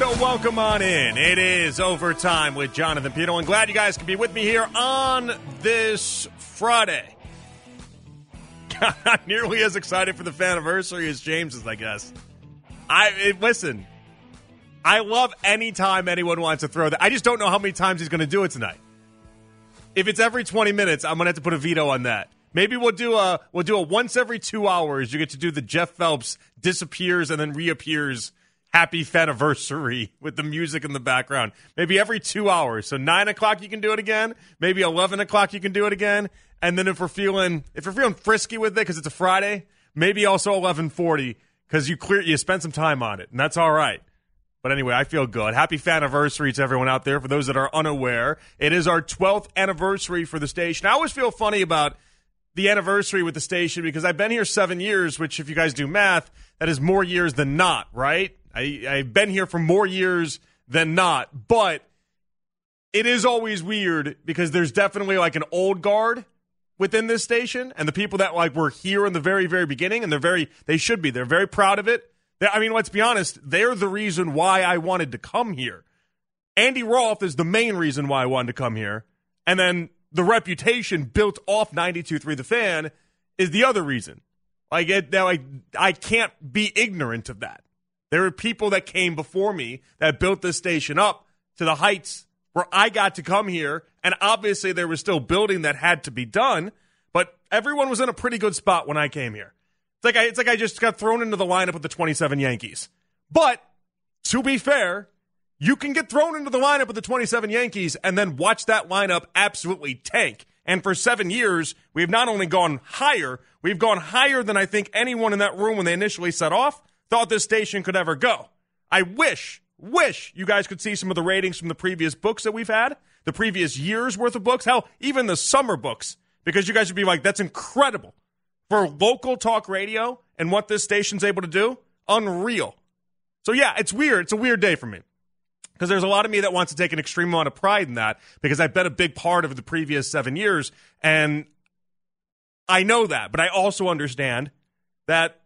welcome on in. It is overtime with Jonathan Peterlin. Glad you guys can be with me here on this Friday. Not nearly as excited for the anniversary as James is, I guess. I it, listen. I love any time anyone wants to throw that. I just don't know how many times he's going to do it tonight. If it's every 20 minutes, I'm going to have to put a veto on that. Maybe we'll do a we'll do a once every 2 hours. You get to do the Jeff Phelps disappears and then reappears happy anniversary with the music in the background. Maybe every two hours. So nine o'clock you can do it again. Maybe eleven o'clock you can do it again. And then if we're feeling if we're feeling frisky with it because it's a Friday, maybe also eleven forty because you clear you spent some time on it, and that's all right. But anyway, I feel good. Happy anniversary to everyone out there. For those that are unaware, it is our 12th anniversary for the station. I always feel funny about the anniversary with the station because I've been here seven years, which, if you guys do math, that is more years than not, right? I, I've been here for more years than not, but it is always weird because there's definitely like an old guard within this station and the people that like were here in the very very beginning and they're very they should be they're very proud of it. They, i mean let's be honest they're the reason why i wanted to come here. Andy roth is the main reason why i wanted to come here and then the reputation built off 92.3 the fan is the other reason. Like it, like i can't be ignorant of that there are people that came before me that built this station up to the heights where I got to come here. And obviously, there was still building that had to be done, but everyone was in a pretty good spot when I came here. It's like I, it's like I just got thrown into the lineup with the 27 Yankees. But to be fair, you can get thrown into the lineup with the 27 Yankees and then watch that lineup absolutely tank. And for seven years, we've not only gone higher, we've gone higher than I think anyone in that room when they initially set off thought this station could ever go. I wish, wish you guys could see some of the ratings from the previous books that we've had, the previous year's worth of books, hell, even the summer books, because you guys would be like, that's incredible. For local talk radio and what this station's able to do, unreal. So yeah, it's weird. It's a weird day for me. Because there's a lot of me that wants to take an extreme amount of pride in that because I've been a big part of the previous seven years. And I know that, but I also understand that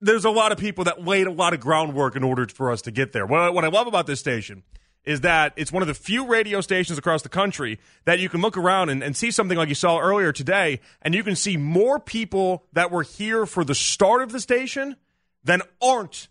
there's a lot of people that laid a lot of groundwork in order for us to get there. What, what I love about this station is that it's one of the few radio stations across the country that you can look around and, and, see something like you saw earlier today, and you can see more people that were here for the start of the station than aren't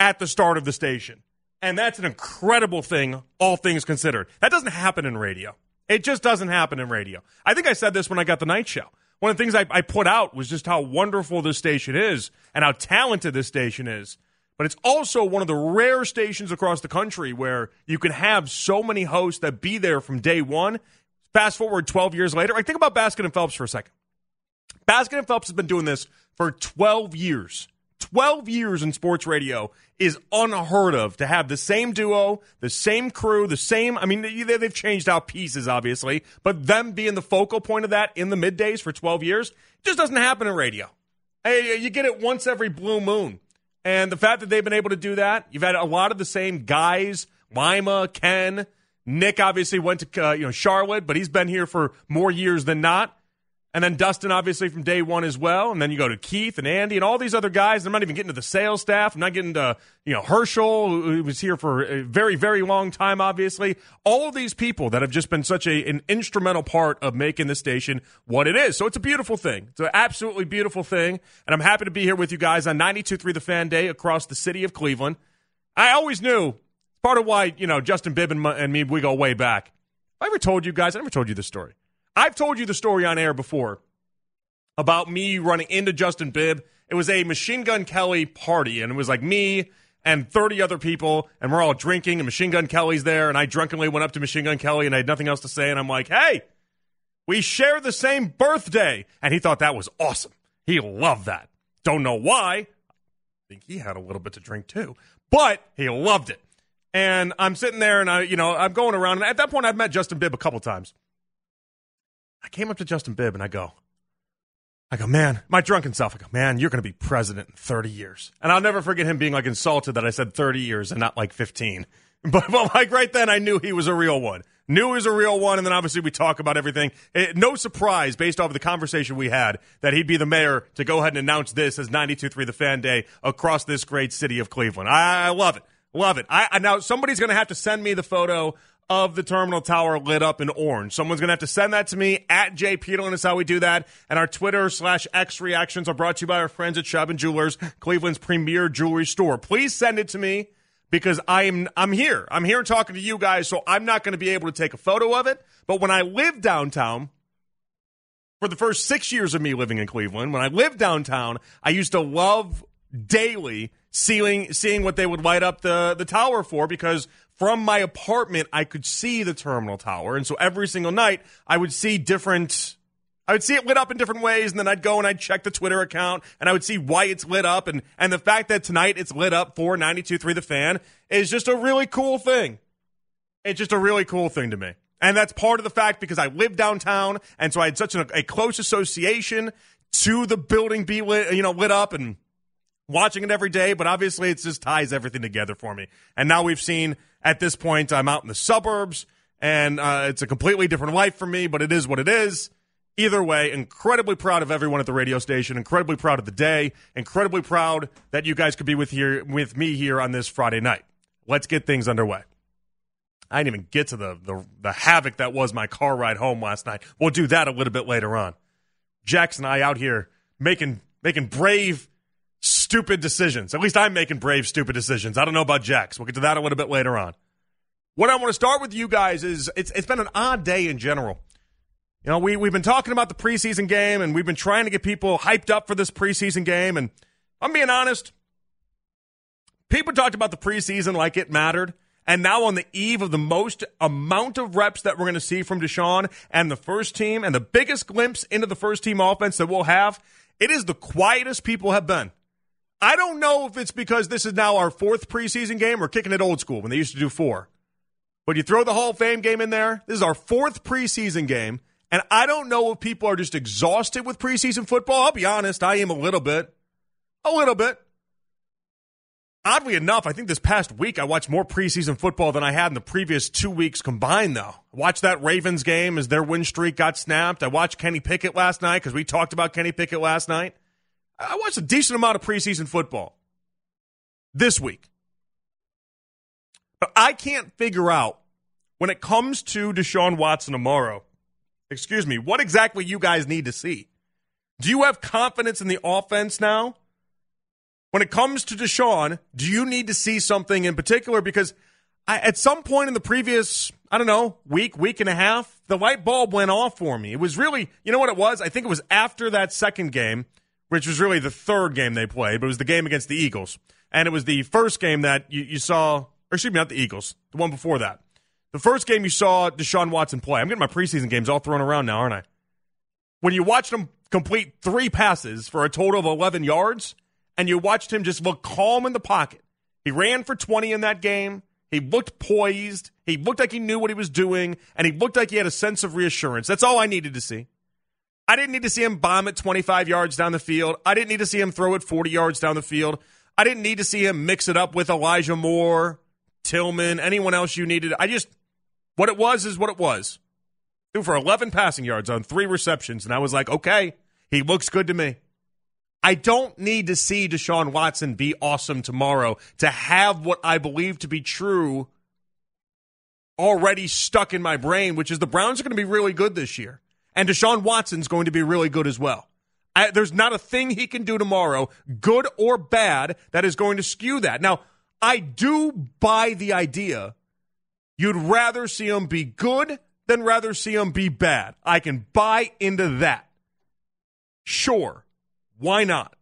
at the start of the station. And that's an incredible thing, all things considered. That doesn't happen in radio. It just doesn't happen in radio. I think I said this when I got the night show one of the things I, I put out was just how wonderful this station is and how talented this station is. But it's also one of the rare stations across the country where you can have so many hosts that be there from day one. Fast forward 12 years later, like think about Baskin and Phelps for a second. Baskin and Phelps has been doing this for 12 years. 12 years in sports radio is unheard of to have the same duo, the same crew, the same. I mean, they've changed out pieces, obviously, but them being the focal point of that in the middays for 12 years just doesn't happen in radio. Hey, you get it once every blue moon. And the fact that they've been able to do that, you've had a lot of the same guys, Lima, Ken, Nick obviously went to uh, you know Charlotte, but he's been here for more years than not. And then Dustin, obviously, from day one as well. And then you go to Keith and Andy and all these other guys. I'm not even getting to the sales staff. I'm not getting to, you know, Herschel, who was here for a very, very long time, obviously. All of these people that have just been such a, an instrumental part of making the station what it is. So it's a beautiful thing. It's an absolutely beautiful thing. And I'm happy to be here with you guys on 92.3 The Fan Day across the city of Cleveland. I always knew, part of why, you know, Justin Bibb and, and me, we go way back. I ever told you guys, I never told you this story. I've told you the story on air before about me running into Justin Bibb. It was a Machine Gun Kelly party, and it was like me and 30 other people, and we're all drinking, and Machine Gun Kelly's there, and I drunkenly went up to Machine Gun Kelly, and I had nothing else to say, and I'm like, hey, we share the same birthday. And he thought that was awesome. He loved that. Don't know why. I think he had a little bit to drink too, but he loved it. And I'm sitting there and I, you know, I'm going around. And at that point, I've met Justin Bibb a couple times. I came up to Justin Bibb and I go, I go, man, my drunken self. I go, man, you're going to be president in 30 years. And I'll never forget him being like insulted that I said 30 years and not like 15. But, but like right then, I knew he was a real one. Knew he was a real one. And then obviously we talk about everything. It, no surprise based off of the conversation we had that he'd be the mayor to go ahead and announce this as 92.3 The Fan Day across this great city of Cleveland. I, I love it. Love it. I, I now somebody's going to have to send me the photo of the terminal tower lit up in orange. Someone's going to have to send that to me at Jay Peterlin is how we do that. And our Twitter slash X reactions are brought to you by our friends at Chubb and Jewelers, Cleveland's premier jewelry store. Please send it to me because I'm I'm here. I'm here talking to you guys, so I'm not going to be able to take a photo of it. But when I lived downtown, for the first six years of me living in Cleveland, when I lived downtown, I used to love daily seeing seeing what they would light up the the tower for because from my apartment I could see the terminal tower, and so every single night I would see different I would see it lit up in different ways, and then I'd go and I'd check the Twitter account, and I would see why it's lit up, and and the fact that tonight it's lit up for 92.3 The Fan is just a really cool thing. It's just a really cool thing to me. And that's part of the fact because I live downtown, and so I had such a, a close association to the building be lit, you know, lit up. And watching it every day. But obviously, it just ties everything together for me. And now we've seen at this point, I'm out in the suburbs, and uh, it's a completely different life for me. But it is what it is. Either way, incredibly proud of everyone at the radio station. Incredibly proud of the day. Incredibly proud that you guys could be with here with me here on this Friday night. Let's get things underway. I didn't even get to the, the the havoc that was my car ride home last night. We'll do that a little bit later on. Jax and I out here making making brave, stupid decisions. At least I'm making brave, stupid decisions. I don't know about Jax. We'll get to that a little bit later on. What I want to start with you guys is it's it's been an odd day in general. You know, we, we've been talking about the preseason game and we've been trying to get people hyped up for this preseason game. And I'm being honest, people talked about the preseason like it mattered. And now, on the eve of the most amount of reps that we're going to see from Deshaun and the first team, and the biggest glimpse into the first team offense that we'll have, it is the quietest people have been. I don't know if it's because this is now our fourth preseason game or kicking it old school when they used to do four. But you throw the Hall of Fame game in there. This is our fourth preseason game. And I don't know if people are just exhausted with preseason football. I'll be honest, I am a little bit. A little bit. Oddly enough, I think this past week I watched more preseason football than I had in the previous two weeks combined, though. I watched that Ravens game as their win streak got snapped. I watched Kenny Pickett last night because we talked about Kenny Pickett last night. I watched a decent amount of preseason football this week. But I can't figure out when it comes to Deshaun Watson tomorrow excuse me, what exactly you guys need to see. Do you have confidence in the offense now? When it comes to Deshaun, do you need to see something in particular? Because I, at some point in the previous, I don't know, week, week and a half, the light bulb went off for me. It was really, you know what it was? I think it was after that second game, which was really the third game they played, but it was the game against the Eagles. And it was the first game that you, you saw, or excuse me, not the Eagles, the one before that. The first game you saw Deshaun Watson play. I'm getting my preseason games all thrown around now, aren't I? When you watched him complete three passes for a total of 11 yards, and you watched him just look calm in the pocket. He ran for 20 in that game. He looked poised. He looked like he knew what he was doing, and he looked like he had a sense of reassurance. That's all I needed to see. I didn't need to see him bomb it 25 yards down the field. I didn't need to see him throw it 40 yards down the field. I didn't need to see him mix it up with Elijah Moore, Tillman, anyone else you needed. I just what it was is what it was. Threw for 11 passing yards on three receptions, and I was like, okay, he looks good to me. I don't need to see Deshaun Watson be awesome tomorrow to have what I believe to be true already stuck in my brain, which is the Browns are going to be really good this year. And Deshaun Watson's going to be really good as well. I, there's not a thing he can do tomorrow, good or bad, that is going to skew that. Now, I do buy the idea You'd rather see him be good than rather see him be bad. I can buy into that. Sure. Why not?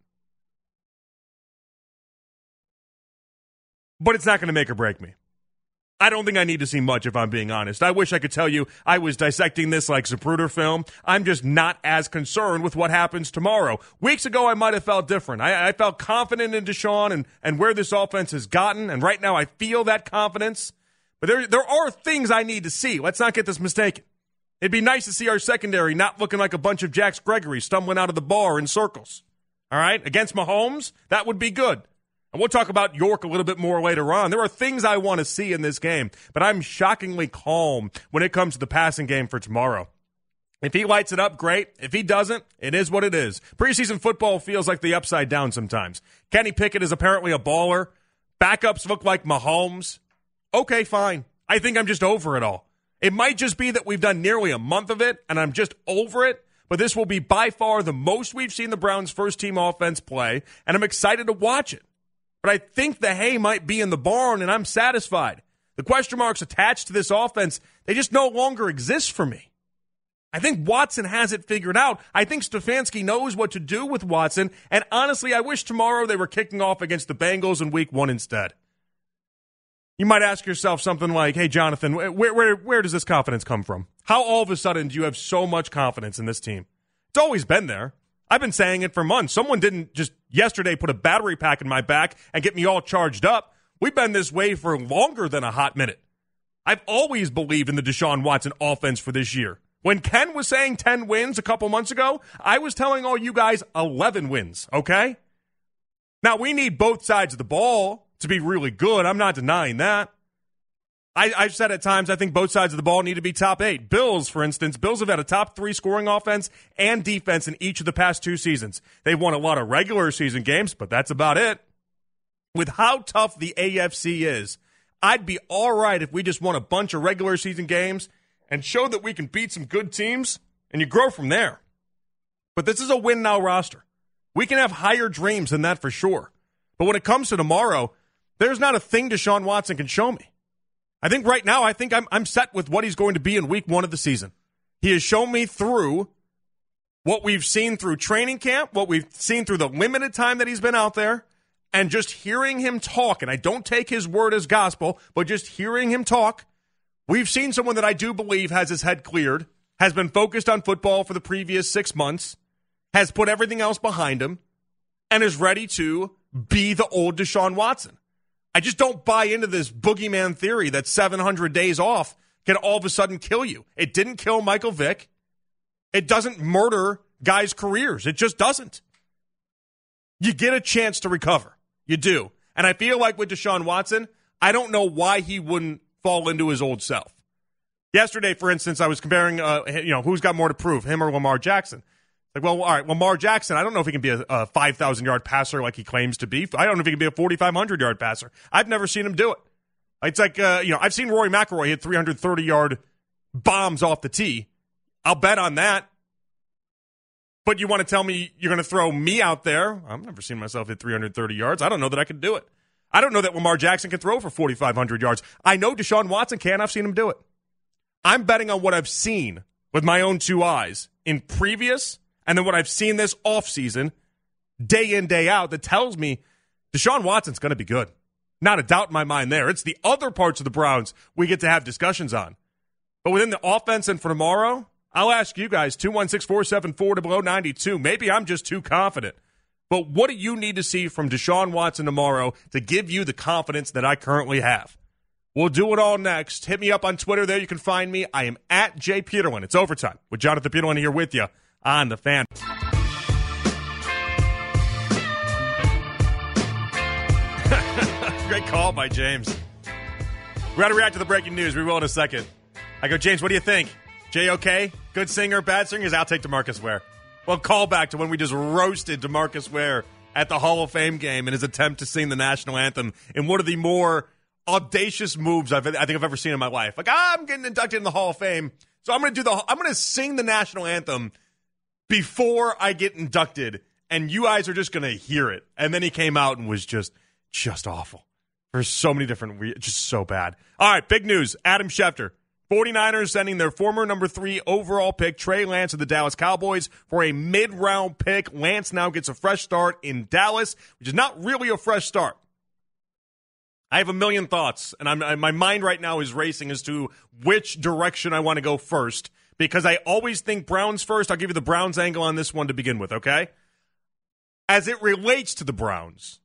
But it's not going to make or break me. I don't think I need to see much if I'm being honest. I wish I could tell you I was dissecting this like Zapruder film. I'm just not as concerned with what happens tomorrow. Weeks ago, I might have felt different. I, I felt confident in Deshaun and, and where this offense has gotten, and right now I feel that confidence. But there, there are things I need to see. Let's not get this mistaken. It'd be nice to see our secondary not looking like a bunch of Jacks Gregory stumbling out of the bar in circles. All right? Against Mahomes, that would be good. And we'll talk about York a little bit more later on. There are things I want to see in this game, but I'm shockingly calm when it comes to the passing game for tomorrow. If he lights it up, great. If he doesn't, it is what it is. Preseason football feels like the upside down sometimes. Kenny Pickett is apparently a baller. Backups look like Mahomes. Okay, fine. I think I'm just over it all. It might just be that we've done nearly a month of it and I'm just over it, but this will be by far the most we've seen the Browns' first team offense play, and I'm excited to watch it. But I think the hay might be in the barn, and I'm satisfied. The question marks attached to this offense, they just no longer exist for me. I think Watson has it figured out. I think Stefanski knows what to do with Watson. And honestly, I wish tomorrow they were kicking off against the Bengals in week one instead. You might ask yourself something like, hey, Jonathan, where, where, where does this confidence come from? How all of a sudden do you have so much confidence in this team? It's always been there. I've been saying it for months. Someone didn't just yesterday put a battery pack in my back and get me all charged up. We've been this way for longer than a hot minute. I've always believed in the Deshaun Watson offense for this year. When Ken was saying 10 wins a couple months ago, I was telling all you guys 11 wins, okay? Now, we need both sides of the ball to be really good. I'm not denying that. I, have said at times I think both sides of the ball need to be top eight. Bills, for instance, Bills have had a top three scoring offense and defense in each of the past two seasons. They've won a lot of regular season games, but that's about it. With how tough the AFC is, I'd be all right if we just won a bunch of regular season games and show that we can beat some good teams, and you grow from there. But this is a win now roster. We can have higher dreams than that for sure. But when it comes to tomorrow, there's not a thing Deshaun Watson can show me. I think right now, I think I'm, I'm set with what he's going to be in week one of the season. He has shown me through what we've seen through training camp, what we've seen through the limited time that he's been out there, and just hearing him talk. And I don't take his word as gospel, but just hearing him talk, we've seen someone that I do believe has his head cleared, has been focused on football for the previous six months, has put everything else behind him, and is ready to be the old Deshaun Watson. I just don't buy into this boogeyman theory that 700 days off can all of a sudden kill you. It didn't kill Michael Vick. It doesn't murder guys' careers. It just doesn't. You get a chance to recover. You do. And I feel like with Deshaun Watson, I don't know why he wouldn't fall into his old self. Yesterday, for instance, I was comparing, uh, you know, who's got more to prove, him or Lamar Jackson. Like, well, all right, Lamar Jackson, I don't know if he can be a, a 5,000 yard passer like he claims to be. I don't know if he can be a 4,500 yard passer. I've never seen him do it. It's like, uh, you know, I've seen Rory McIlroy hit 330 yard bombs off the tee. I'll bet on that. But you want to tell me you're going to throw me out there? I've never seen myself hit 330 yards. I don't know that I can do it. I don't know that Lamar Jackson can throw for 4,500 yards. I know Deshaun Watson can. I've seen him do it. I'm betting on what I've seen with my own two eyes in previous and then what I've seen this offseason, day in, day out, that tells me Deshaun Watson's going to be good. Not a doubt in my mind there. It's the other parts of the Browns we get to have discussions on. But within the offense and for tomorrow, I'll ask you guys 216 474 to below 92. Maybe I'm just too confident. But what do you need to see from Deshaun Watson tomorrow to give you the confidence that I currently have? We'll do it all next. Hit me up on Twitter. There you can find me. I am at Jay Peterlin. It's overtime with Jonathan Peterlin here with you on the fan. Great call by James. We're going to react to the breaking news. We will in a second. I go, James, what do you think? JOK. Good singer, bad singer? I'll take Demarcus Ware. Well, call back to when we just roasted Demarcus Ware at the Hall of Fame game in his attempt to sing the national anthem in one of the more audacious moves I've, I think I've ever seen in my life. Like, I'm getting inducted in the Hall of Fame, so I'm going to do the, I'm going to sing the national anthem before I get inducted, and you guys are just going to hear it. And then he came out and was just, just awful. There's so many different, just so bad. All right, big news. Adam Schefter. 49ers sending their former number three overall pick, Trey Lance, of the Dallas Cowboys for a mid round pick. Lance now gets a fresh start in Dallas, which is not really a fresh start. I have a million thoughts, and I'm, I, my mind right now is racing as to which direction I want to go first because I always think Browns first. I'll give you the Browns angle on this one to begin with, okay? As it relates to the Browns,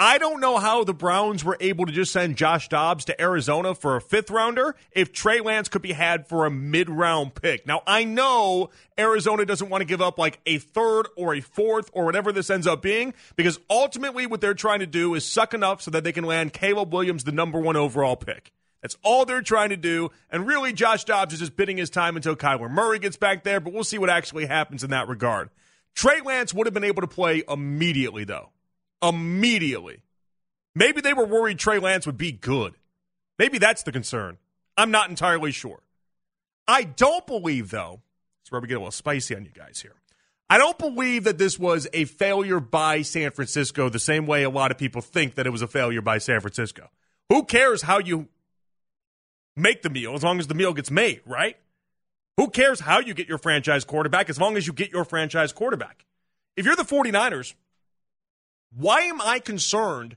I don't know how the Browns were able to just send Josh Dobbs to Arizona for a fifth rounder if Trey Lance could be had for a mid round pick. Now, I know Arizona doesn't want to give up like a third or a fourth or whatever this ends up being because ultimately what they're trying to do is suck enough so that they can land Caleb Williams the number one overall pick. That's all they're trying to do. And really, Josh Dobbs is just bidding his time until Kyler Murray gets back there, but we'll see what actually happens in that regard. Trey Lance would have been able to play immediately, though immediately. Maybe they were worried Trey Lance would be good. Maybe that's the concern. I'm not entirely sure. I don't believe, though, it's where we get a little spicy on you guys here. I don't believe that this was a failure by San Francisco the same way a lot of people think that it was a failure by San Francisco. Who cares how you make the meal as long as the meal gets made, right? Who cares how you get your franchise quarterback as long as you get your franchise quarterback? If you're the 49ers, why am I concerned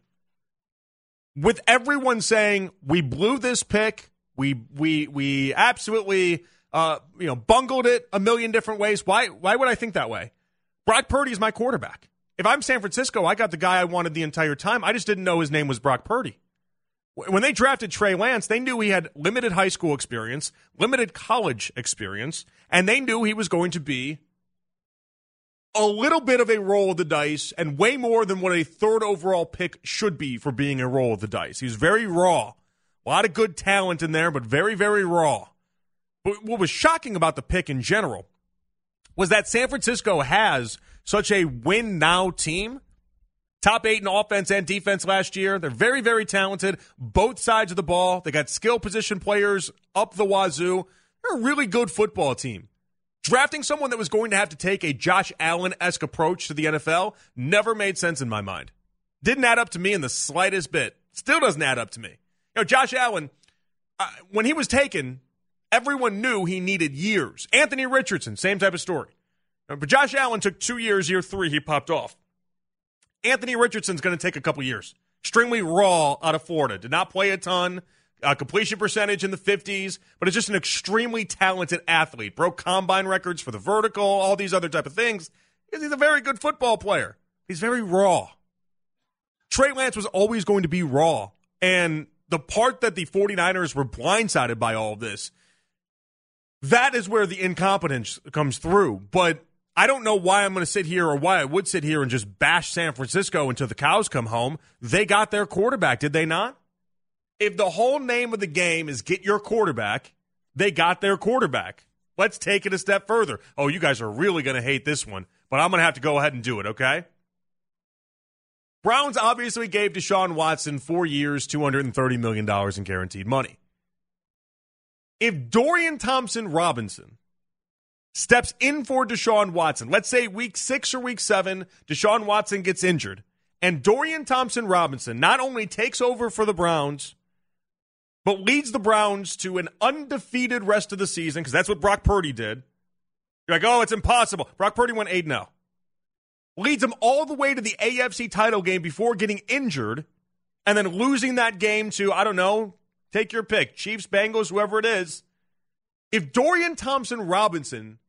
with everyone saying we blew this pick, we we we absolutely uh, you know bungled it a million different ways? Why why would I think that way? Brock Purdy is my quarterback. If I'm San Francisco, I got the guy I wanted the entire time. I just didn't know his name was Brock Purdy. When they drafted Trey Lance, they knew he had limited high school experience, limited college experience, and they knew he was going to be a little bit of a roll of the dice and way more than what a third overall pick should be for being a roll of the dice. He's very raw. A lot of good talent in there, but very, very raw. But what was shocking about the pick in general was that San Francisco has such a win now team. Top eight in offense and defense last year. They're very, very talented. Both sides of the ball. They got skill position players up the wazoo. They're a really good football team. Drafting someone that was going to have to take a Josh Allen esque approach to the NFL never made sense in my mind. Didn't add up to me in the slightest bit. Still doesn't add up to me. You know, Josh Allen, uh, when he was taken, everyone knew he needed years. Anthony Richardson, same type of story. But Josh Allen took two years, year three, he popped off. Anthony Richardson's going to take a couple years. Extremely raw out of Florida. Did not play a ton uh, completion percentage in the 50s, but is just an extremely talented athlete. Broke combine records for the vertical, all these other type of things. He's a very good football player. He's very raw. Trey Lance was always going to be raw. And the part that the 49ers were blindsided by all of this, that is where the incompetence comes through. But I don't know why I'm going to sit here or why I would sit here and just bash San Francisco until the cows come home. They got their quarterback, did they not? if the whole name of the game is get your quarterback, they got their quarterback. Let's take it a step further. Oh, you guys are really going to hate this one, but I'm going to have to go ahead and do it, okay? Browns obviously gave Deshaun Watson four years, $230 million in guaranteed money. If Dorian Thompson Robinson steps in for Deshaun Watson, let's say week six or week seven, Deshaun Watson gets injured, and Dorian Thompson Robinson not only takes over for the Browns, but leads the Browns to an undefeated rest of the season because that's what Brock Purdy did. You're like, oh, it's impossible. Brock Purdy went 8 0. Leads them all the way to the AFC title game before getting injured and then losing that game to, I don't know, take your pick, Chiefs, Bengals, whoever it is. If Dorian Thompson Robinson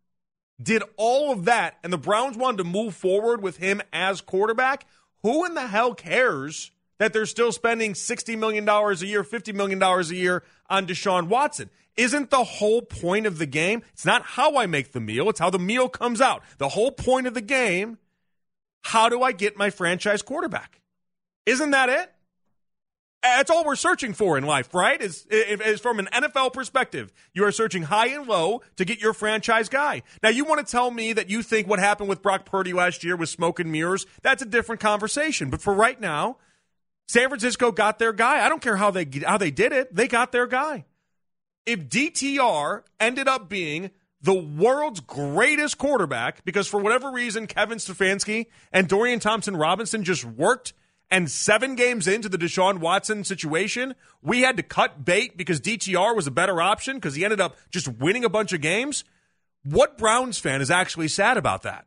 did all of that and the Browns wanted to move forward with him as quarterback, who in the hell cares that they're still spending $60 million a year, $50 million a year on Deshaun Watson. Isn't the whole point of the game? It's not how I make the meal, it's how the meal comes out. The whole point of the game, how do I get my franchise quarterback? Isn't that it? That's all we're searching for in life, right? Is, is from an NFL perspective. You are searching high and low to get your franchise guy. Now, you want to tell me that you think what happened with Brock Purdy last year was smoke and mirrors? That's a different conversation. But for right now, San Francisco got their guy. I don't care how they how they did it. They got their guy. If DTR ended up being the world's greatest quarterback because for whatever reason Kevin Stefanski and Dorian Thompson Robinson just worked and 7 games into the Deshaun Watson situation, we had to cut bait because DTR was a better option because he ended up just winning a bunch of games. What Browns fan is actually sad about that?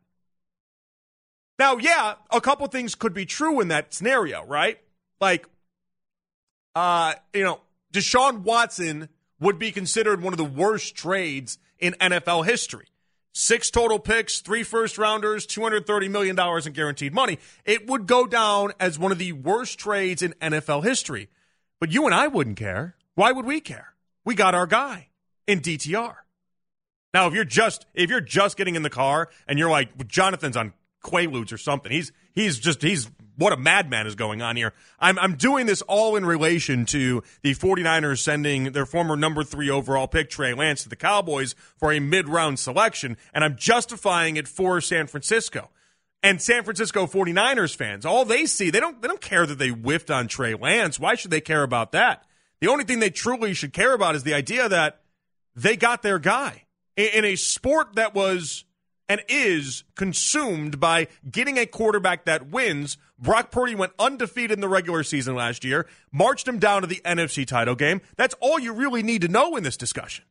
Now, yeah, a couple things could be true in that scenario, right? Like, uh, you know, Deshaun Watson would be considered one of the worst trades in NFL history. Six total picks, three first rounders, $230 million in guaranteed money. It would go down as one of the worst trades in NFL history. But you and I wouldn't care. Why would we care? We got our guy in DTR. Now, if you're just if you're just getting in the car and you're like Jonathan's on Quaaludes or something, he's he's just he's what a madman is going on here. I'm I'm doing this all in relation to the 49ers sending their former number 3 overall pick Trey Lance to the Cowboys for a mid-round selection and I'm justifying it for San Francisco. And San Francisco 49ers fans, all they see, they don't they don't care that they whiffed on Trey Lance. Why should they care about that? The only thing they truly should care about is the idea that they got their guy in a sport that was and is consumed by getting a quarterback that wins. Brock Purdy went undefeated in the regular season last year, marched him down to the NFC title game. That's all you really need to know in this discussion.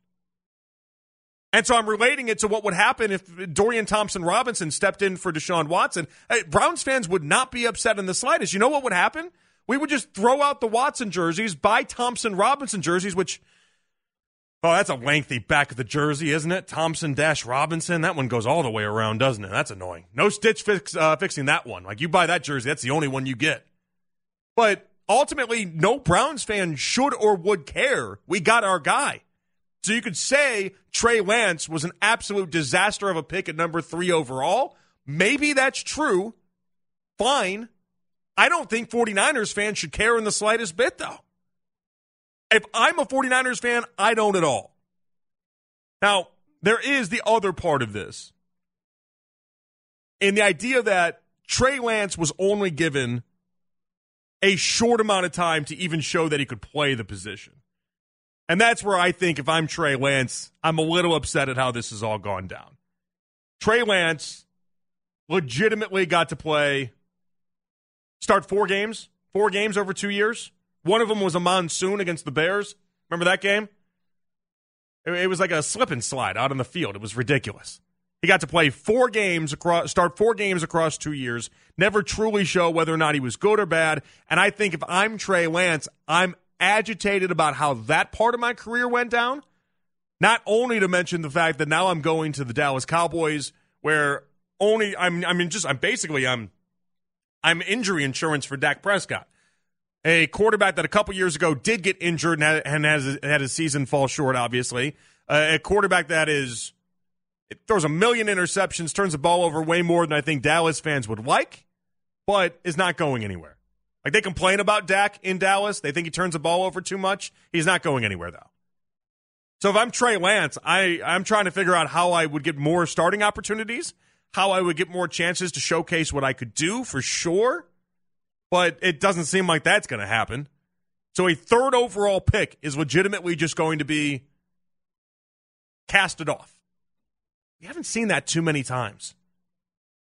And so I'm relating it to what would happen if Dorian Thompson Robinson stepped in for Deshaun Watson. Browns fans would not be upset in the slightest. You know what would happen? We would just throw out the Watson jerseys, buy Thompson Robinson jerseys, which Oh, that's a lengthy back of the jersey, isn't it? Thompson dash Robinson. That one goes all the way around, doesn't it? That's annoying. No stitch fix, uh, fixing that one. Like you buy that jersey, that's the only one you get. But ultimately, no Browns fan should or would care. We got our guy. So you could say Trey Lance was an absolute disaster of a pick at number three overall. Maybe that's true. Fine. I don't think 49ers fans should care in the slightest bit, though. If I'm a 49ers fan, I don't at all. Now, there is the other part of this. And the idea that Trey Lance was only given a short amount of time to even show that he could play the position. And that's where I think if I'm Trey Lance, I'm a little upset at how this has all gone down. Trey Lance legitimately got to play, start four games, four games over two years. One of them was a monsoon against the Bears. Remember that game? It, was like a slip and slide out on the field. It was ridiculous. He got to play four games across, start four games across two years, never truly show whether or not he was good or bad. And I think if I'm Trey Lance, I'm agitated about how that part of my career went down. Not only to mention the fact that now I'm going to the Dallas Cowboys, where only I'm, I mean, just I'm basically I'm, I'm injury insurance for Dak Prescott a quarterback that a couple years ago did get injured and, has had his season fall short. Obviously, uh, a quarterback that is throws a million interceptions, turns the ball over way more than I think Dallas fans would like, but is not going anywhere. Like they complain about Dak in Dallas, they think he turns the ball over too much. He's not going anywhere though. So if I'm Trey Lance, I I'm trying to figure out how I would get more starting opportunities, how I would get more chances to showcase what I could do for sure but it doesn't seem like that's going to happen. So a third overall pick is legitimately just going to be casted off. We haven't seen that too many times.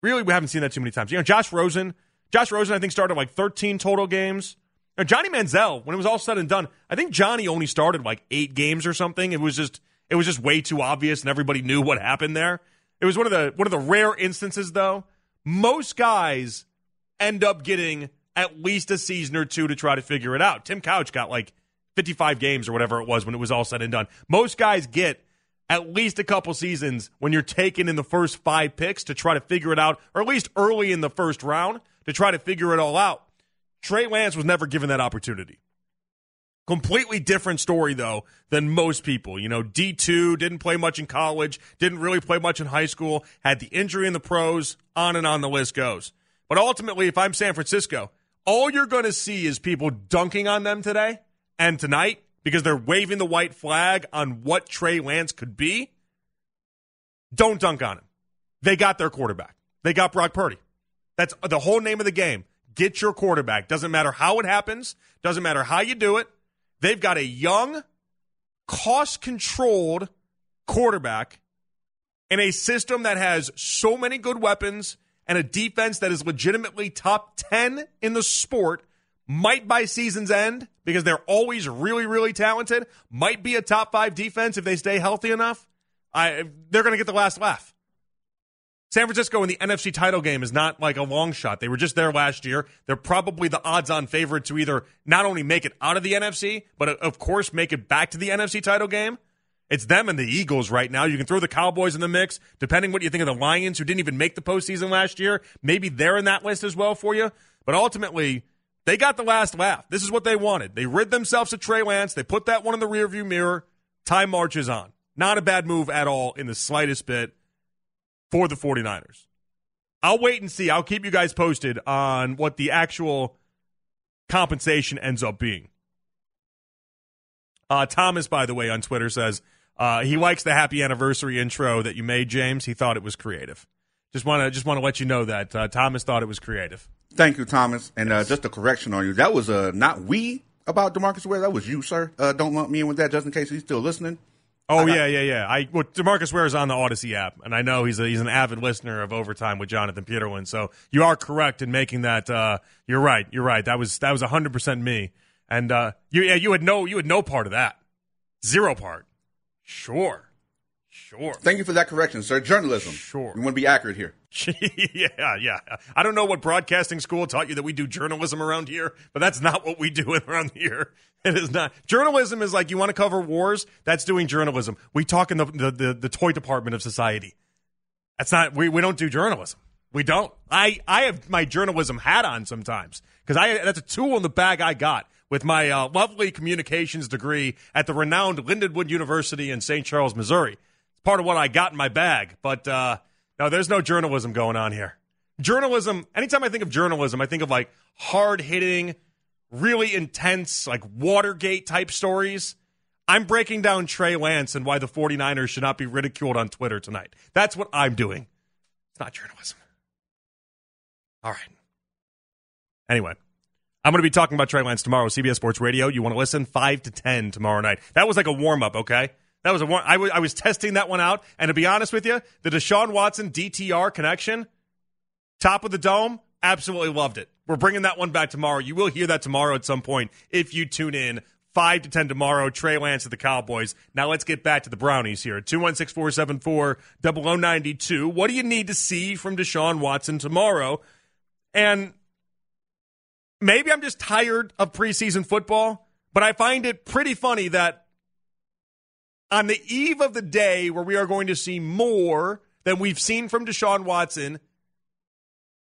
Really, we haven't seen that too many times. You know, Josh Rosen, Josh Rosen, I think started like 13 total games. Now, Johnny Manziel, when it was all said and done, I think Johnny only started like eight games or something. It was just, it was just way too obvious, and everybody knew what happened there. It was one of the one of the rare instances, though. Most guys end up getting at least a season or two to try to figure it out. Tim Couch got like 55 games or whatever it was when it was all said and done. Most guys get at least a couple seasons when you're taken in the first five picks to try to figure it out, or at least early in the first round to try to figure it all out. Trey Lance was never given that opportunity. Completely different story, though, than most people. You know, D2 didn't play much in college, didn't really play much in high school, had the injury in the pros, on and on the list goes. But ultimately, if I'm San Francisco, all you're going to see is people dunking on them today and tonight because they're waving the white flag on what Trey Lance could be. Don't dunk on him. They got their quarterback. They got Brock Purdy. That's the whole name of the game. Get your quarterback. Doesn't matter how it happens, doesn't matter how you do it. They've got a young, cost controlled quarterback in a system that has so many good weapons and a defense that is legitimately top 10 in the sport might by season's end because they're always really really talented might be a top 5 defense if they stay healthy enough I they're going to get the last laugh San Francisco in the NFC title game is not like a long shot. They were just there last year. They're probably the odds on favorite to either not only make it out of the NFC, but of course make it back to the NFC title game. It's them and the Eagles right now. You can throw the Cowboys in the mix, depending what you think of the Lions, who didn't even make the postseason last year. Maybe they're in that list as well for you. But ultimately, they got the last laugh. This is what they wanted. They rid themselves of Trey Lance. They put that one in the rearview mirror. Time marches on. Not a bad move at all in the slightest bit for the 49ers. I'll wait and see. I'll keep you guys posted on what the actual compensation ends up being. Uh, Thomas, by the way, on Twitter says uh, he likes the happy anniversary intro that you made, James. He thought it was creative. Just want to just want to let you know that uh, Thomas thought it was creative. Thank you, Thomas. And uh, just a correction on you. That was uh, not we about Demarcus Ware. That was you, sir. Uh, don't lump me in with that just in case he's still listening. Oh yeah, yeah, yeah. I well, Demarcus Ware is on the Odyssey app, and I know he's a, he's an avid listener of Overtime with Jonathan Peterlin. So you are correct in making that. Uh, you're right. You're right. That was that was hundred percent me. And uh, you yeah, you had no you had no part of that. Zero part. Sure. Sure. Thank you for that correction, sir. Journalism. Sure. We want to be accurate here. yeah, yeah. I don't know what broadcasting school taught you that we do journalism around here, but that's not what we do around here. It is not. Journalism is like you want to cover wars. That's doing journalism. We talk in the the, the, the toy department of society. That's not. We, we don't do journalism. We don't. I I have my journalism hat on sometimes because I that's a tool in the bag I got with my uh, lovely communications degree at the renowned Lindenwood University in St. Charles, Missouri. It's part of what I got in my bag. But uh, no, there's no journalism going on here. Journalism. Anytime I think of journalism, I think of like hard hitting really intense, like Watergate type stories. I'm breaking down Trey Lance and why the 49ers should not be ridiculed on Twitter tonight. That's what I'm doing. It's not journalism. All right. Anyway, I'm going to be talking about Trey Lance tomorrow, CBS Sports Radio. You want to listen? 5 to 10 tomorrow night. That was like a warm up, okay? That was a warm I, was testing that one out. And to be honest with you, the Deshaun Watson DTR connection, top of the dome, absolutely loved it. We're bringing that one back tomorrow. You will hear that tomorrow at some point if you tune in. 5 to 10 tomorrow. Trey Lance at the Cowboys. Now let's get back to the Brownies here. 216 474 0092. What do you need to see from Deshaun Watson tomorrow? And maybe I'm just tired of preseason football, but I find it pretty funny that on the eve of the day where we are going to see more than we've seen from Deshaun Watson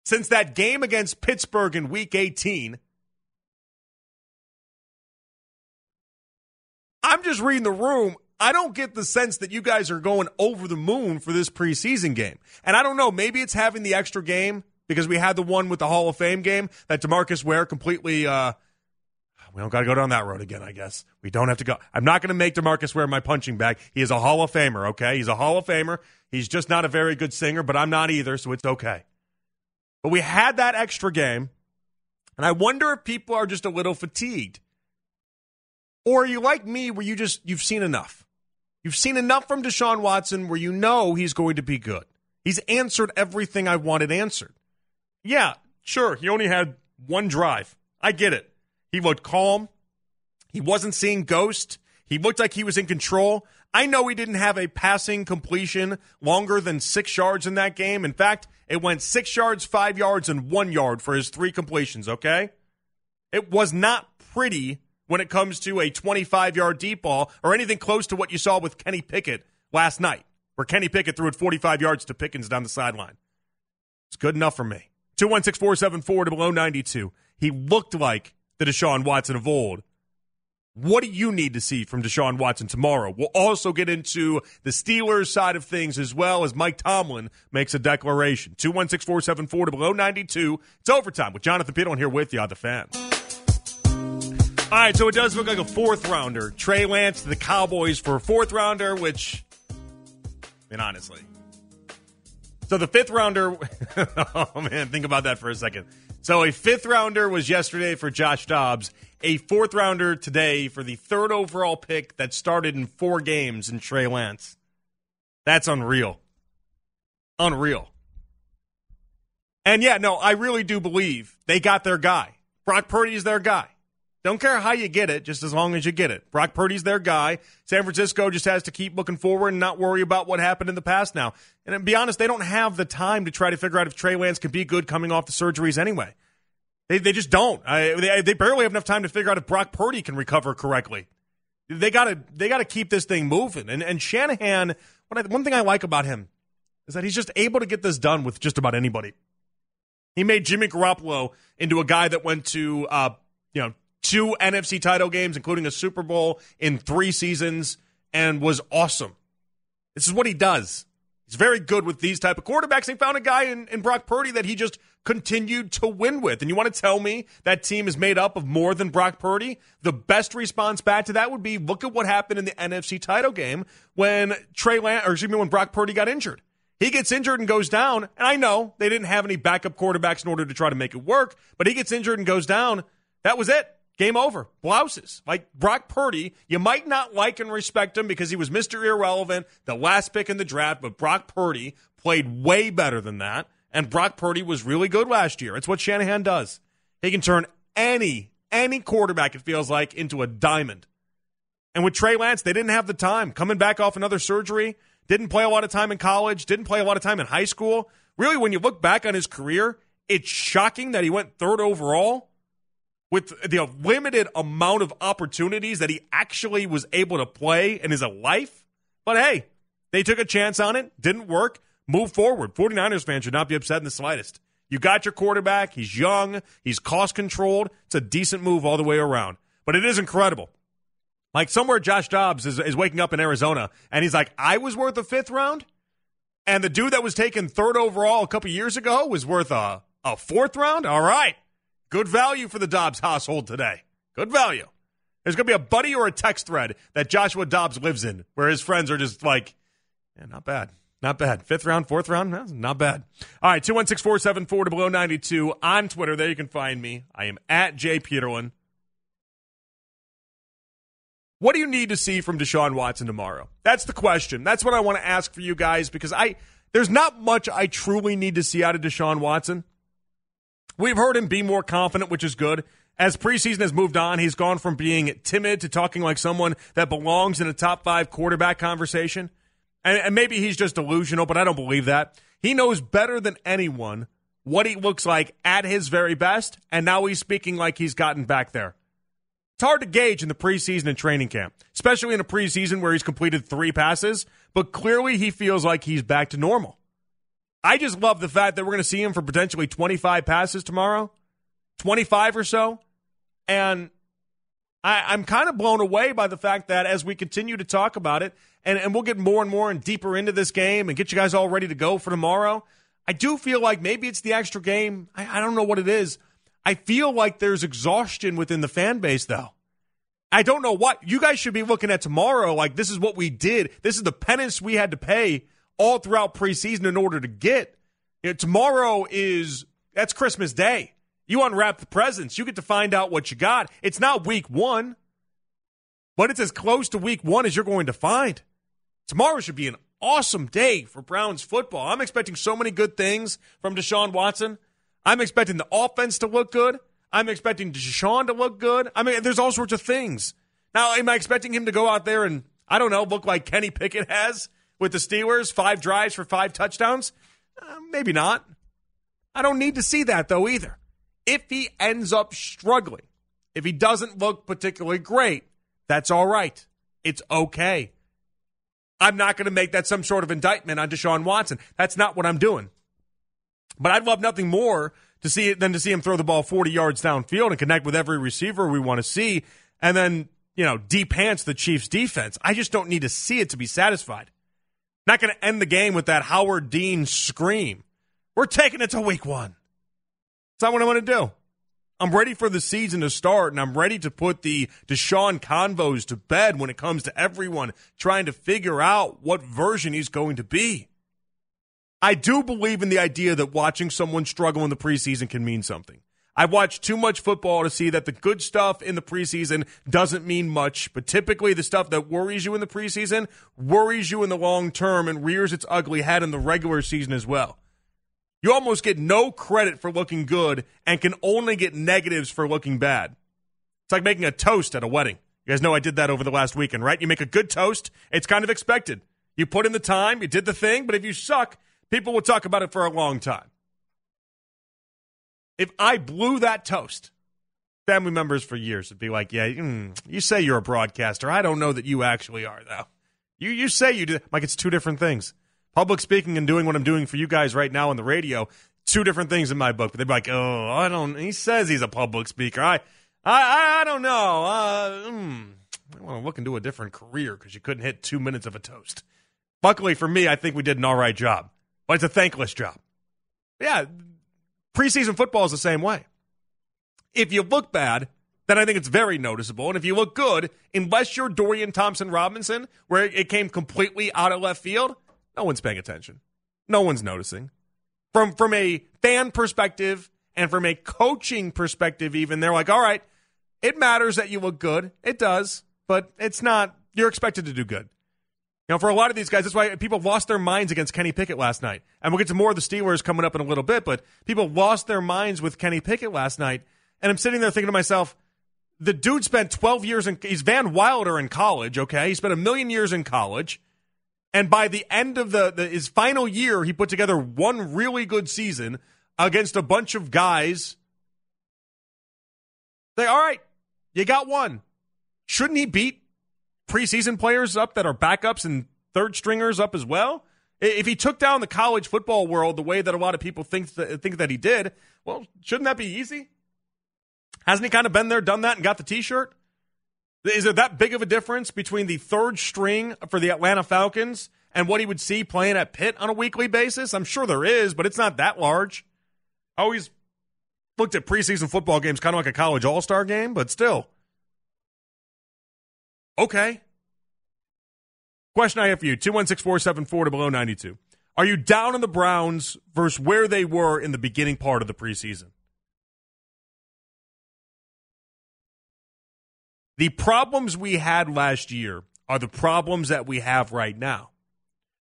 since that game against Pittsburgh in week 18. I'm just reading the room. I don't get the sense that you guys are going over the moon for this preseason game. And I don't know, maybe it's having the extra game because we had the one with the Hall of Fame game that Demarcus Ware completely. Uh, we don't got to go down that road again, I guess. We don't have to go. I'm not going to make Demarcus Ware my punching bag. He is a Hall of Famer, okay? He's a Hall of Famer. He's just not a very good singer, but I'm not either, so it's okay. But we had that extra game, and I wonder if people are just a little fatigued. Or are you like me where you just you've seen enough? You've seen enough from Deshaun Watson where you know he's going to be good. He's answered everything I wanted answered. Yeah, sure, he only had one drive. I get it. He looked calm. He wasn't seeing ghost. He looked like he was in control. I know he didn't have a passing completion longer than six yards in that game. In fact, it went six yards, five yards, and one yard for his three completions, okay? It was not pretty when it comes to a 25 yard deep ball or anything close to what you saw with Kenny Pickett last night, where Kenny Pickett threw it 45 yards to Pickens down the sideline. It's good enough for me. 216 474 to below 92. He looked like the Deshaun Watson of old. What do you need to see from Deshaun Watson tomorrow? We'll also get into the Steelers side of things as well as Mike Tomlin makes a declaration. 216 474 to below 92. It's overtime with Jonathan Peterlin here with you on the fan. All right, so it does look like a fourth rounder. Trey Lance to the Cowboys for a fourth rounder, which, I mean, honestly. So the fifth rounder, oh man, think about that for a second. So a fifth rounder was yesterday for Josh Dobbs, a fourth rounder today for the third overall pick that started in four games in Trey Lance. That's unreal. Unreal. And yeah, no, I really do believe they got their guy. Brock Purdy is their guy. Don't care how you get it, just as long as you get it. Brock Purdy's their guy. San Francisco just has to keep looking forward and not worry about what happened in the past now. And to be honest, they don't have the time to try to figure out if Trey Lance can be good coming off the surgeries anyway. They, they just don't. I, they, they barely have enough time to figure out if Brock Purdy can recover correctly. They gotta they gotta keep this thing moving. And and Shanahan, I, one thing I like about him is that he's just able to get this done with just about anybody. He made Jimmy Garoppolo into a guy that went to uh, you know two NFC title games, including a Super Bowl in three seasons, and was awesome. This is what he does. He's very good with these type of quarterbacks. They found a guy in, in Brock Purdy that he just continued to win with. And you want to tell me that team is made up of more than Brock Purdy? The best response back to that would be look at what happened in the NFC title game when Trey Lance, or excuse me, when Brock Purdy got injured. He gets injured and goes down. And I know they didn't have any backup quarterbacks in order to try to make it work, but he gets injured and goes down. That was it. Game over. Blouses. Like Brock Purdy, you might not like and respect him because he was Mr. Irrelevant, the last pick in the draft, but Brock Purdy played way better than that. And Brock Purdy was really good last year. It's what Shanahan does. He can turn any, any quarterback, it feels like, into a diamond. And with Trey Lance, they didn't have the time. Coming back off another surgery, didn't play a lot of time in college, didn't play a lot of time in high school. Really, when you look back on his career, it's shocking that he went third overall with the limited amount of opportunities that he actually was able to play in his life. But hey, they took a chance on it, didn't work, move forward. 49ers fans should not be upset in the slightest. You got your quarterback, he's young, he's cost controlled. It's a decent move all the way around. But it is incredible. Like somewhere Josh Dobbs is, is waking up in Arizona and he's like, I was worth a fifth round? And the dude that was taken third overall a couple years ago was worth a, a fourth round? All right. Good value for the Dobbs household today. Good value. There's going to be a buddy or a text thread that Joshua Dobbs lives in where his friends are just like, yeah, not bad. Not bad. Fifth round, fourth round, not bad. All right, 216 474 to below 92 on Twitter. There you can find me. I am at Jay Peterlin. What do you need to see from Deshaun Watson tomorrow? That's the question. That's what I want to ask for you guys because I there's not much I truly need to see out of Deshaun Watson. We've heard him be more confident, which is good. As preseason has moved on, he's gone from being timid to talking like someone that belongs in a top five quarterback conversation. And, and maybe he's just delusional, but I don't believe that. He knows better than anyone what he looks like at his very best, and now he's speaking like he's gotten back there. It's hard to gauge in the preseason and training camp, especially in a preseason where he's completed three passes, but clearly he feels like he's back to normal. I just love the fact that we're going to see him for potentially 25 passes tomorrow, 25 or so. And I, am kind of blown away by the fact that as we continue to talk about it, and, and we'll get more and more and deeper into this game and get you guys all ready to go for tomorrow, I do feel like maybe it's the extra game. I, I don't know what it is. I feel like there's exhaustion within the fan base, though. I don't know what. You guys should be looking at tomorrow like this is what we did. This is the penance we had to pay all throughout preseason in order to get. You know, tomorrow is that's Christmas Day. You unwrap the presents. You get to find out what you got. It's not week one, but it's as close to week one as you're going to find. Tomorrow should be an awesome day for Browns football. I'm expecting so many good things from Deshaun Watson. I'm expecting the offense to look good. I'm expecting Deshaun to look good. I mean, there's all sorts of things. Now, am I expecting him to go out there and, I don't know, look like Kenny Pickett has? With the Steelers, five drives for five touchdowns? Uh, maybe not. I don't need to see that, though, either. If he ends up struggling, if he doesn't look particularly great, that's all right. It's okay. I'm not going to make that some sort of indictment on Deshaun Watson. That's not what I'm doing. But I'd love nothing more to see it than to see him throw the ball 40 yards downfield and connect with every receiver we want to see, and then you know deep pants the Chiefs' defense. I just don't need to see it to be satisfied. Not going to end the game with that Howard Dean scream. We're taking it to week one. That's not what I want to do. I'm ready for the season to start, and I'm ready to put the Deshaun convos to bed when it comes to everyone trying to figure out what version he's going to be. I do believe in the idea that watching someone struggle in the preseason can mean something. I've watched too much football to see that the good stuff in the preseason doesn't mean much, but typically the stuff that worries you in the preseason worries you in the long term and rears its ugly head in the regular season as well. You almost get no credit for looking good and can only get negatives for looking bad. It's like making a toast at a wedding. You guys know I did that over the last weekend, right? You make a good toast, it's kind of expected. You put in the time, you did the thing, but if you suck, people will talk about it for a long time. If I blew that toast, family members for years would be like, "Yeah, mm, you say you're a broadcaster. I don't know that you actually are, though. You you say you do. Like it's two different things. Public speaking and doing what I'm doing for you guys right now on the radio, two different things in my book. But they'd be like, "Oh, I don't." He says he's a public speaker. I I I don't know. Uh, mm, I want to look into a different career because you couldn't hit two minutes of a toast. Luckily for me, I think we did an all right job. But it's a thankless job. Yeah, preseason football is the same way. If you look bad, then I think it's very noticeable. And if you look good, unless you're Dorian Thompson Robinson, where it came completely out of left field, no one's paying attention. No one's noticing. From from a fan perspective and from a coaching perspective, even they're like, all right, it matters that you look good. It does, but it's not. You're expected to do good. You know, for a lot of these guys, that's why people lost their minds against Kenny Pickett last night. And we'll get to more of the Steelers coming up in a little bit, but people lost their minds with Kenny Pickett last night. And I'm sitting there thinking to myself, the dude spent 12 years in, he's Van Wilder in college, okay? He spent a million years in college. And by the end of the, the his final year, he put together one really good season against a bunch of guys. Say, all right, you got one. Shouldn't he beat preseason players up that are backups and third stringers up as well? If he took down the college football world the way that a lot of people think that, think that he did, well, shouldn't that be easy? Hasn't he kind of been there, done that, and got the T-shirt? Is there that big of a difference between the third string for the Atlanta Falcons and what he would see playing at Pitt on a weekly basis? I'm sure there is, but it's not that large. I always looked at preseason football games kind of like a college all-star game, but still. Okay. Question I have for you 216 474 to below 92. Are you down on the Browns versus where they were in the beginning part of the preseason? The problems we had last year are the problems that we have right now.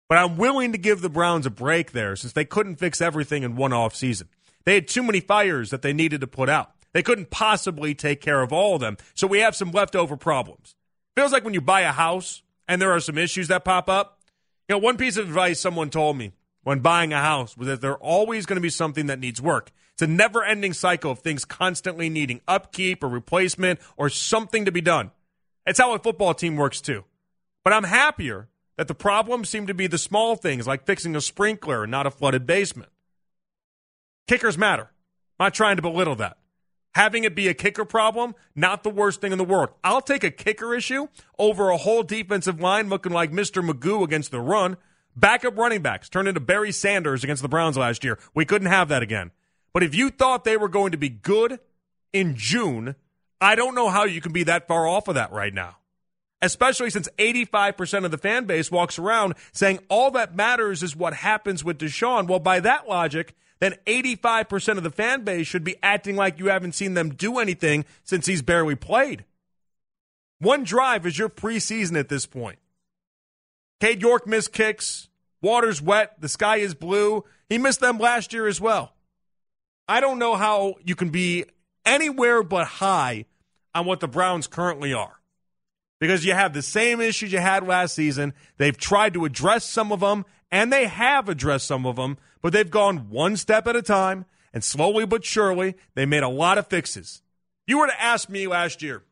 But I'm willing to give the Browns a break there since they couldn't fix everything in one off season. They had too many fires that they needed to put out. They couldn't possibly take care of all of them. So we have some leftover problems. Feels like when you buy a house and there are some issues that pop up. You know, one piece of advice someone told me when buying a house was that there's always going to be something that needs work. It's a never ending cycle of things constantly needing upkeep or replacement or something to be done. It's how a football team works too. But I'm happier that the problems seem to be the small things like fixing a sprinkler and not a flooded basement. Kickers matter. I'm not trying to belittle that having it be a kicker problem, not the worst thing in the world. I'll take a kicker issue over a whole defensive line looking like Mr. Magoo against the run. Backup running backs turned into Barry Sanders against the Browns last year. We couldn't have that again. But if you thought they were going to be good in June, I don't know how you can be that far off of that right now. Especially since 85% of the fan base walks around saying all that matters is what happens with Deshaun. Well, by that logic, then 85% of the fan base should be acting like you haven't seen them do anything since he's barely played. One drive is your preseason at this point. Cade York missed kicks. Water's wet. The sky is blue. He missed them last year as well. I don't know how you can be anywhere but high on what the Browns currently are. Because you have the same issues you had last season. They've tried to address some of them, and they have addressed some of them, but they've gone one step at a time, and slowly but surely, they made a lot of fixes. You were to ask me last year,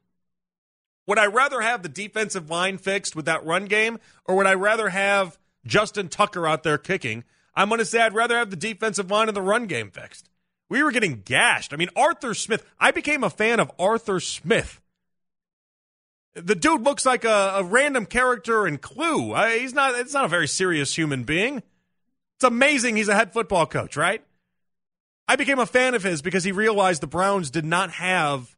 would I rather have the defensive line fixed with that run game, or would I rather have Justin Tucker out there kicking? I'm going to say I'd rather have the defensive line and the run game fixed. We were getting gashed. I mean, Arthur Smith, I became a fan of Arthur Smith. The dude looks like a, a random character in Clue. I, he's not. It's not a very serious human being. It's amazing he's a head football coach, right? I became a fan of his because he realized the Browns did not have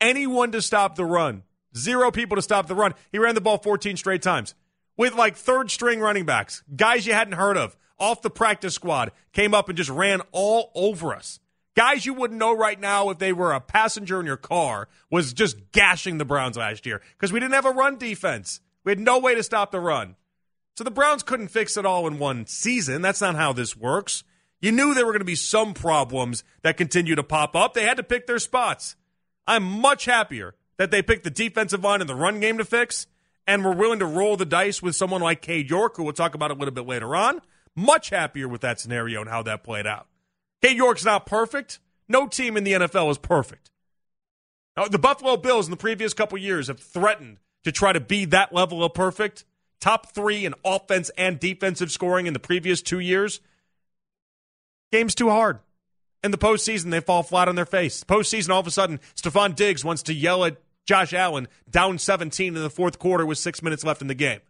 anyone to stop the run. Zero people to stop the run. He ran the ball 14 straight times with like third string running backs, guys you hadn't heard of, off the practice squad, came up and just ran all over us. Guys you wouldn't know right now if they were a passenger in your car was just gashing the Browns last year because we didn't have a run defense. We had no way to stop the run. So the Browns couldn't fix it all in one season. That's not how this works. You knew there were going to be some problems that continue to pop up. They had to pick their spots. I'm much happier that they picked the defensive line and the run game to fix, and were willing to roll the dice with someone like Cade York, who we'll talk about a little bit later on. Much happier with that scenario and how that played out. Cade York's not perfect. No team in the NFL is perfect. Now, the Buffalo Bills in the previous couple years have threatened to try to be that level of perfect. Top three in offense and defensive scoring in the previous two years. Game's too hard. In the postseason, they fall flat on their face. Postseason, all of a sudden, Stefon Diggs wants to yell at Josh Allen down 17 in the fourth quarter with six minutes left in the game.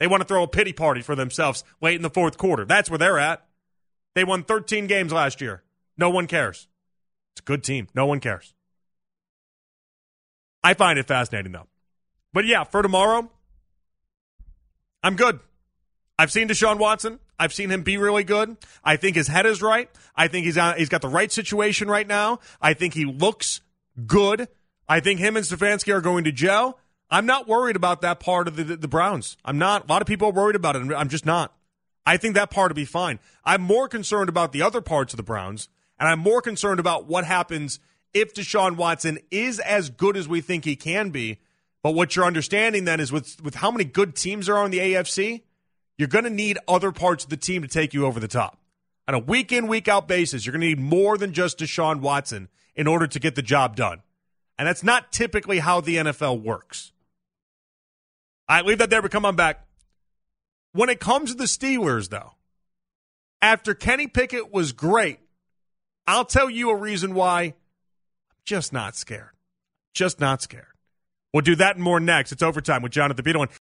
They want to throw a pity party for themselves late in the fourth quarter. That's where they're at. They won 13 games last year. No one cares. It's a good team. No one cares. I find it fascinating, though. But yeah, for tomorrow, I'm good. I've seen Deshaun Watson. I've seen him be really good. I think his head is right. I think he's on, he's got the right situation right now. I think he looks good. I think him and Stefanski are going to gel. I'm not worried about that part of the, the, the Browns. I'm not. A lot of people are worried about it. I'm just not. I think that part will be fine. I'm more concerned about the other parts of the Browns, and I'm more concerned about what happens if Deshaun Watson is as good as we think he can be. But what you're understanding then is with with how many good teams are in the AFC, you're going to need other parts of the team to take you over the top. On a week in, week out basis, you're going to need more than just Deshaun Watson in order to get the job done. And that's not typically how the NFL works. I leave that there, but come on back. When it comes to the Steelers, though, after Kenny Pickett was great, I'll tell you a reason why I'm just not scared. Just not scared. We'll do that and more next. It's overtime with Jonathan Peterlin.